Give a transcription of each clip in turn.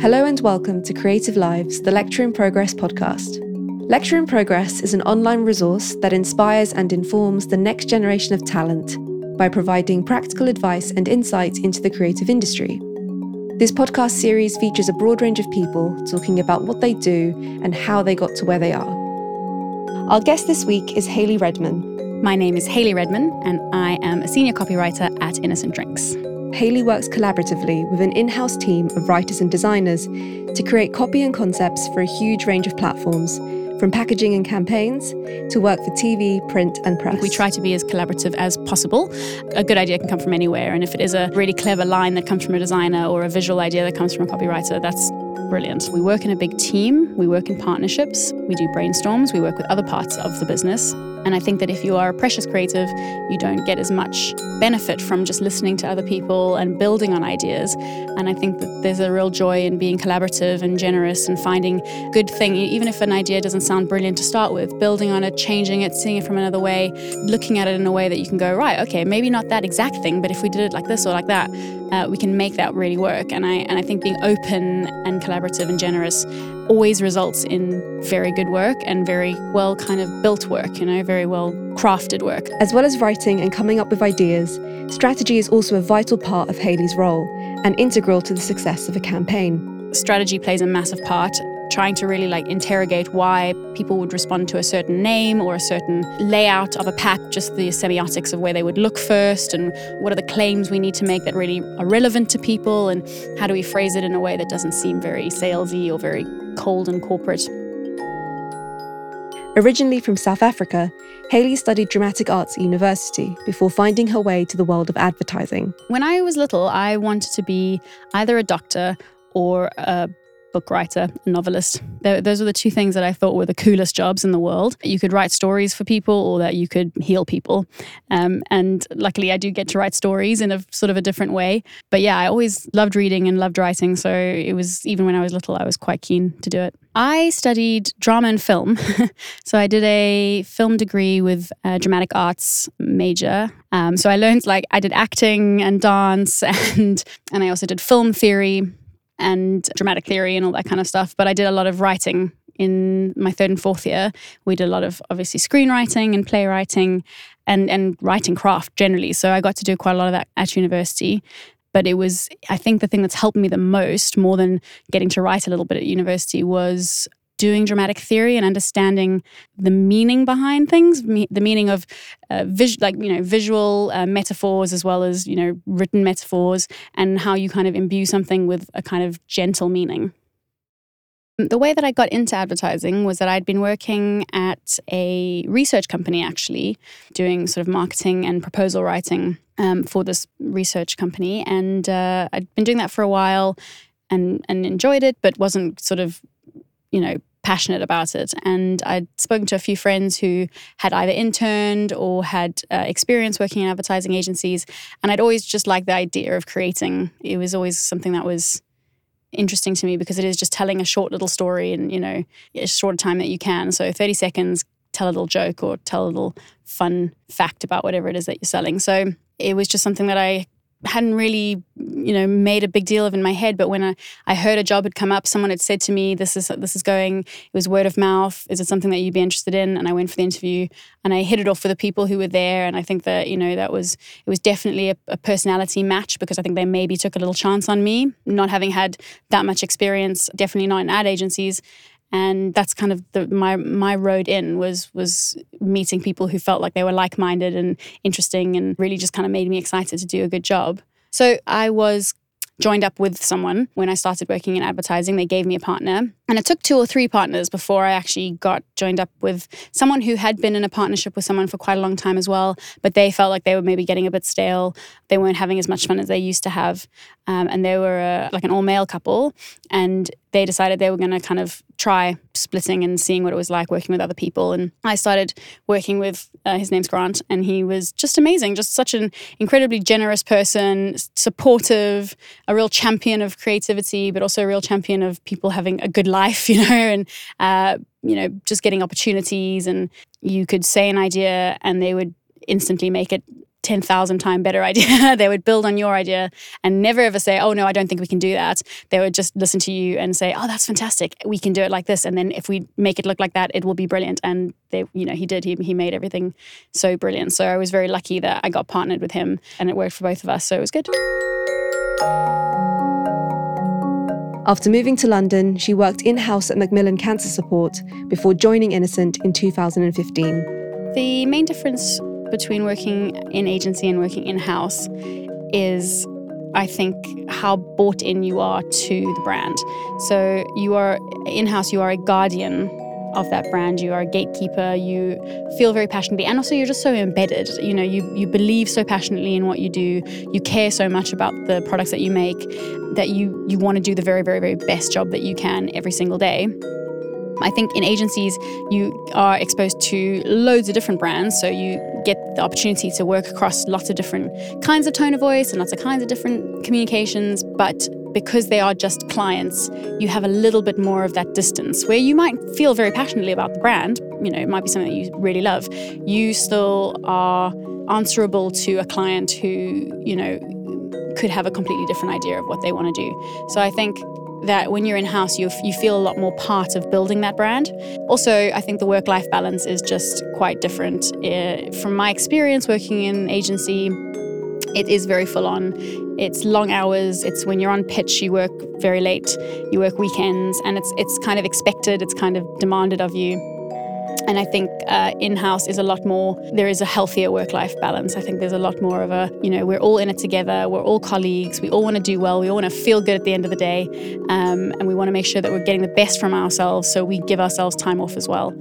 Hello and welcome to Creative Lives, the Lecture in Progress podcast. Lecture in Progress is an online resource that inspires and informs the next generation of talent by providing practical advice and insight into the creative industry. This podcast series features a broad range of people talking about what they do and how they got to where they are. Our guest this week is Hayley Redman. My name is Hayley Redman, and I am a senior copywriter at Innocent Drinks. Hayley works collaboratively with an in house team of writers and designers to create copy and concepts for a huge range of platforms, from packaging and campaigns to work for TV, print, and press. We try to be as collaborative as possible. A good idea can come from anywhere, and if it is a really clever line that comes from a designer or a visual idea that comes from a copywriter, that's brilliant. We work in a big team, we work in partnerships, we do brainstorms, we work with other parts of the business. And I think that if you are a precious creative, you don't get as much benefit from just listening to other people and building on ideas. And I think that there's a real joy in being collaborative and generous and finding good thing, even if an idea doesn't sound brilliant to start with, building on it, changing it, seeing it from another way, looking at it in a way that you can go, right, okay, maybe not that exact thing, but if we did it like this or like that, uh, we can make that really work. And I and I think being open and collaborative and generous always results in very good work and very well kind of built work, you know, very well crafted work. As well as writing and coming up with ideas, strategy is also a vital part of Hayley's role and integral to the success of a campaign. Strategy plays a massive part trying to really like interrogate why people would respond to a certain name or a certain layout of a pack, just the semiotics of where they would look first, and what are the claims we need to make that really are relevant to people, and how do we phrase it in a way that doesn't seem very salesy or very cold and corporate. Originally from South Africa, Hayley studied dramatic arts at university before finding her way to the world of advertising. When I was little, I wanted to be either a doctor or a book writer, a novelist. Those are the two things that I thought were the coolest jobs in the world. You could write stories for people or that you could heal people. Um, and luckily, I do get to write stories in a sort of a different way. But yeah, I always loved reading and loved writing. So it was, even when I was little, I was quite keen to do it. I studied drama and film. so I did a film degree with a dramatic arts major. Um, so I learned like I did acting and dance and and I also did film theory and dramatic theory and all that kind of stuff. But I did a lot of writing in my third and fourth year. We did a lot of obviously screenwriting and playwriting and, and writing craft generally. So I got to do quite a lot of that at university. But it was, I think the thing that's helped me the most, more than getting to write a little bit at university, was doing dramatic theory and understanding the meaning behind things, me, the meaning of uh, vis- like you know visual uh, metaphors as well as you know written metaphors, and how you kind of imbue something with a kind of gentle meaning. The way that I got into advertising was that I'd been working at a research company, actually, doing sort of marketing and proposal writing um, for this research company. And uh, I'd been doing that for a while and, and enjoyed it, but wasn't sort of you know, passionate about it. And I'd spoken to a few friends who had either interned or had uh, experience working in advertising agencies. And I'd always just liked the idea of creating. It was always something that was interesting to me because it is just telling a short little story in, you know, a short time that you can. So 30 seconds, tell a little joke or tell a little fun fact about whatever it is that you're selling. So it was just something that I hadn't really you know made a big deal of in my head but when I, I heard a job had come up someone had said to me this is this is going it was word of mouth. Is it something that you'd be interested in? And I went for the interview and I hit it off with the people who were there. And I think that you know that was it was definitely a, a personality match because I think they maybe took a little chance on me not having had that much experience definitely not in ad agencies and that's kind of the, my my road in was was meeting people who felt like they were like-minded and interesting and really just kind of made me excited to do a good job so i was joined up with someone when I started working in advertising. They gave me a partner. And it took two or three partners before I actually got joined up with someone who had been in a partnership with someone for quite a long time as well. But they felt like they were maybe getting a bit stale. They weren't having as much fun as they used to have. Um, and they were a, like an all male couple. And they decided they were going to kind of try splitting and seeing what it was like working with other people. And I started working with uh, his name's Grant, and he was just amazing, just such an incredibly generous person, supportive, a real champion of creativity, but also a real champion of people having a good life, you know, and uh, you know, just getting opportunities. And you could say an idea, and they would instantly make it 10,000 time better idea. they would build on your idea and never ever say, oh, no, I don't think we can do that. They would just listen to you and say, oh, that's fantastic. We can do it like this. And then if we make it look like that, it will be brilliant. And they, you know, he did. He, he made everything so brilliant. So I was very lucky that I got partnered with him and it worked for both of us. So it was good. After moving to London, she worked in house at Macmillan Cancer Support before joining Innocent in 2015. The main difference between working in agency and working in house is I think how bought in you are to the brand. So you are in house, you are a guardian of that brand. You are a gatekeeper. You feel very passionately, and also you're just so embedded. You know, you you believe so passionately in what you do. You care so much about the products that you make that you you want to do the very very very best job that you can every single day. I think in agencies, you are exposed to loads of different brands. So you get the opportunity to work across lots of different kinds of tone of voice and lots of kinds of different communications. But because they are just clients, you have a little bit more of that distance where you might feel very passionately about the brand. You know, it might be something that you really love. You still are answerable to a client who, you know, could have a completely different idea of what they want to do. So I think that when you're in house, you, you feel a lot more part of building that brand. Also, I think the work life balance is just quite different. Uh, from my experience working in agency, it is very full on. It's long hours. It's when you're on pitch, you work very late, you work weekends, and it's it's kind of expected. It's kind of demanded of you. And I think uh, in house is a lot more, there is a healthier work life balance. I think there's a lot more of a, you know, we're all in it together, we're all colleagues, we all want to do well, we all want to feel good at the end of the day, um, and we want to make sure that we're getting the best from ourselves, so we give ourselves time off as well.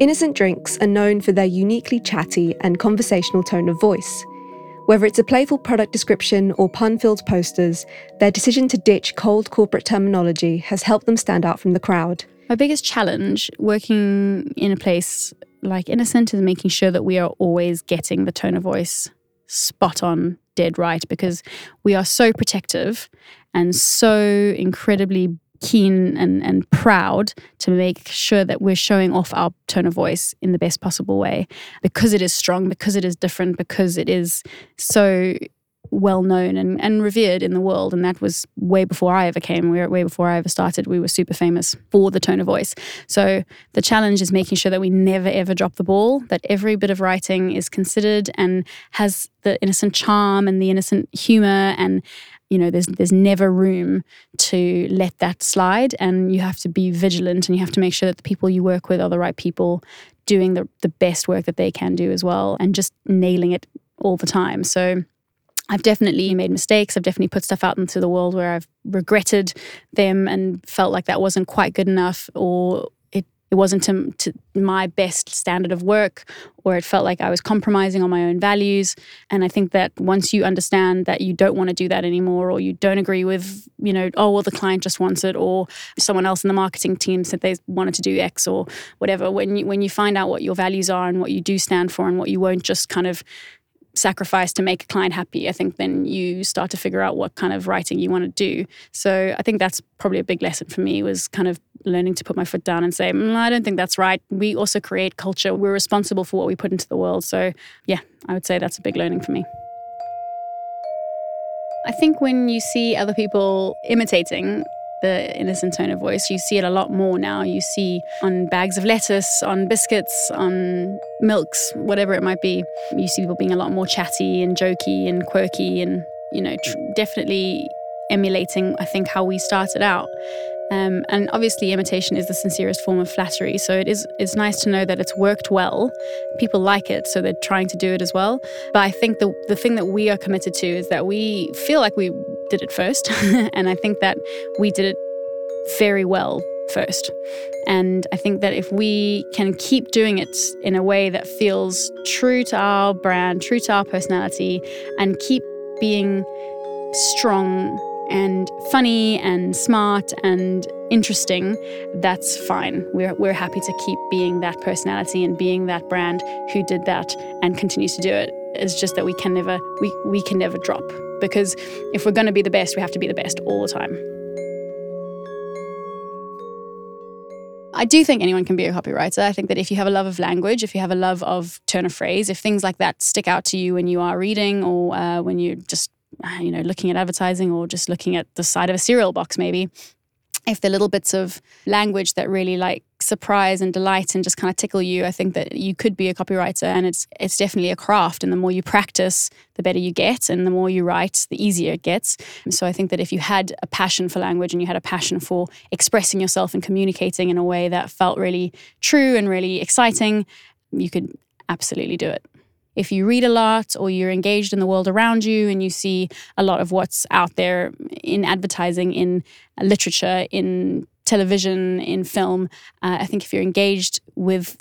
Innocent Drinks are known for their uniquely chatty and conversational tone of voice. Whether it's a playful product description or pun filled posters, their decision to ditch cold corporate terminology has helped them stand out from the crowd. My biggest challenge working in a place like Innocent is making sure that we are always getting the tone of voice spot on, dead right, because we are so protective and so incredibly keen and, and proud to make sure that we're showing off our tone of voice in the best possible way because it is strong, because it is different, because it is so well known and, and revered in the world. And that was way before I ever came, we way before I ever started. We were super famous for the tone of voice. So the challenge is making sure that we never ever drop the ball, that every bit of writing is considered and has the innocent charm and the innocent humor and you know there's there's never room to let that slide and you have to be vigilant and you have to make sure that the people you work with are the right people doing the, the best work that they can do as well and just nailing it all the time so I've definitely made mistakes. I've definitely put stuff out into the world where I've regretted them and felt like that wasn't quite good enough or it, wasn't to, to my best standard of work or it felt like I was compromising on my own values. And I think that once you understand that you don't want to do that anymore or you don't agree with, you know, oh, well, the client just wants it or someone else in the marketing team said they wanted to do X or whatever, when you, when you find out what your values are and what you do stand for and what you won't just kind of sacrifice to make a client happy, I think then you start to figure out what kind of writing you want to do. So I think that's probably a big lesson for me was kind of learning to put my foot down and say, mm, I don't think that's right. We also create culture. We're responsible for what we put into the world. So yeah, I would say that's a big learning for me. I think when you see other people imitating the innocent tone of voice. You see it a lot more now. You see on bags of lettuce, on biscuits, on milks, whatever it might be. You see people being a lot more chatty and jokey and quirky and, you know, tr- definitely emulating, I think, how we started out. Um, and obviously, imitation is the sincerest form of flattery. So it is it's nice to know that it's worked well. People like it, so they're trying to do it as well. But I think the the thing that we are committed to is that we feel like we did it first, and I think that we did it very well first. And I think that if we can keep doing it in a way that feels true to our brand, true to our personality, and keep being strong and funny and smart and interesting, that's fine. We're, we're happy to keep being that personality and being that brand who did that and continues to do it. It's just that we can never we, we can never drop because if we're going to be the best, we have to be the best all the time. I do think anyone can be a copywriter. I think that if you have a love of language, if you have a love of turn of phrase, if things like that stick out to you when you are reading or uh, when you're just you know looking at advertising or just looking at the side of a cereal box maybe if the little bits of language that really like surprise and delight and just kind of tickle you, I think that you could be a copywriter and it's it's definitely a craft and the more you practice, the better you get and the more you write, the easier it gets. So I think that if you had a passion for language and you had a passion for expressing yourself and communicating in a way that felt really true and really exciting, you could absolutely do it if you read a lot or you're engaged in the world around you and you see a lot of what's out there in advertising, in literature, in television, in film, uh, I think if you're engaged with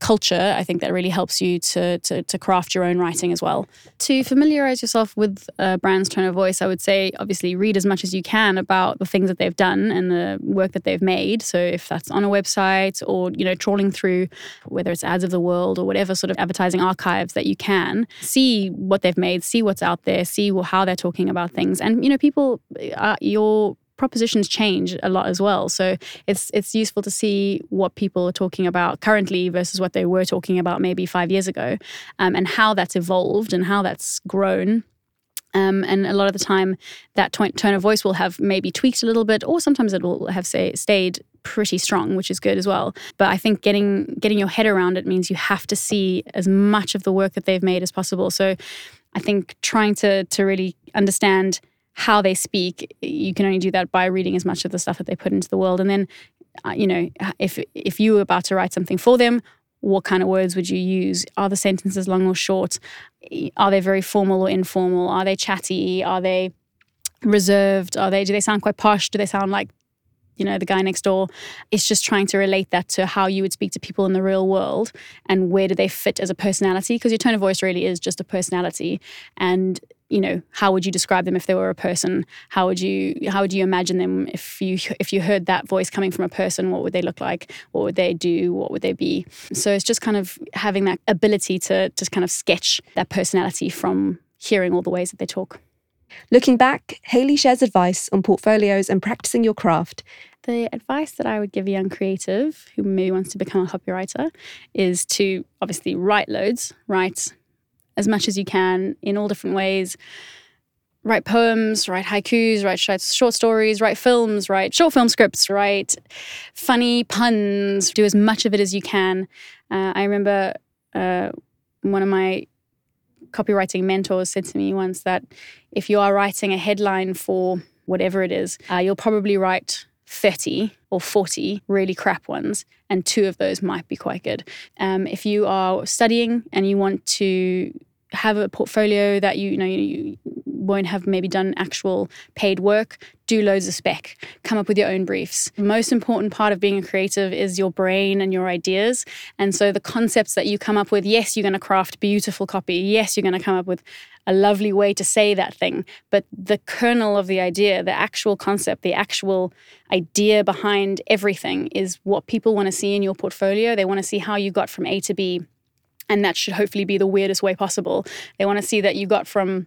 culture, I think that really helps you to, to, to craft your own writing as well. To familiarize yourself with a brand's tone of voice, I would say obviously read as much as you can about the things that they've done and the work that they've made. So if that's on a website or you know trawling through whether it's ads of the world or whatever sort of advertising archives that you can, see what they've made, see what's out there, see how they're talking about things, and you know people, uh, your propositions change a lot as well. So it's it's useful to see what people are talking about currently versus what they were talking about maybe five years ago, um, and how that's evolved and how that's grown. Um, and a lot of the time, that tone of voice will have maybe tweaked a little bit, or sometimes it will have say, stayed pretty strong, which is good as well. But I think getting getting your head around it means you have to see as much of the work that they've made as possible. So I think trying to to really understand how they speak, you can only do that by reading as much of the stuff that they put into the world. And then, uh, you know, if if you were about to write something for them, what kind of words would you use? Are the sentences long or short? Are they very formal or informal? Are they chatty? Are they reserved? Are they do they sound quite posh? Do they sound like you know the guy next door it's just trying to relate that to how you would speak to people in the real world and where do they fit as a personality because your tone of voice really is just a personality and you know how would you describe them if they were a person? How would you how would you imagine them if you if you heard that voice coming from a person what would they look like? What would they do? What would they be? So it's just kind of having that ability to to kind of sketch that personality from hearing all the ways that they talk. Looking back Hayley shares advice on portfolios and practicing your craft. The advice that I would give a young creative who maybe wants to become a copywriter is to obviously write loads, write as much as you can in all different ways. Write poems, write haikus, write short stories, write films, write short film scripts, write funny puns, do as much of it as you can. Uh, I remember uh, one of my copywriting mentors said to me once that if you are writing a headline for whatever it is, uh, you'll probably write 30 or 40 really crap ones, and two of those might be quite good. Um, if you are studying and you want to have a portfolio that you, you know you won't have maybe done actual paid work do loads of spec. Come up with your own briefs. The most important part of being a creative is your brain and your ideas. And so the concepts that you come up with yes you're going to craft beautiful copy. Yes you're going to come up with a lovely way to say that thing. But the kernel of the idea the actual concept the actual idea behind everything is what people want to see in your portfolio. They want to see how you got from a to b and that should hopefully be the weirdest way possible. They want to see that you got from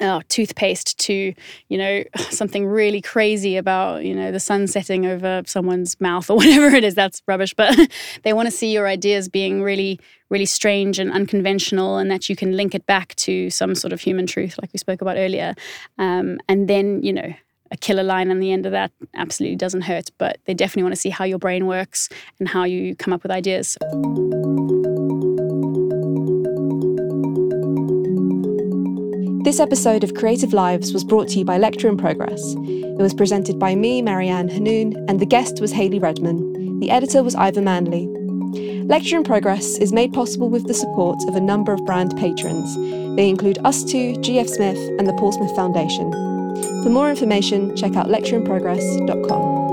uh, toothpaste to you know something really crazy about you know the sun setting over someone's mouth or whatever it is that's rubbish but they want to see your ideas being really really strange and unconventional and that you can link it back to some sort of human truth like we spoke about earlier um, and then you know a killer line on the end of that absolutely doesn't hurt but they definitely want to see how your brain works and how you come up with ideas This episode of Creative Lives was brought to you by Lecture in Progress. It was presented by me, Marianne Hanoun, and the guest was Hayley Redman. The editor was Ivor Manley. Lecture in Progress is made possible with the support of a number of brand patrons. They include ustwo, GF Smith, and the Paul Smith Foundation. For more information, check out lectureinprogress.com.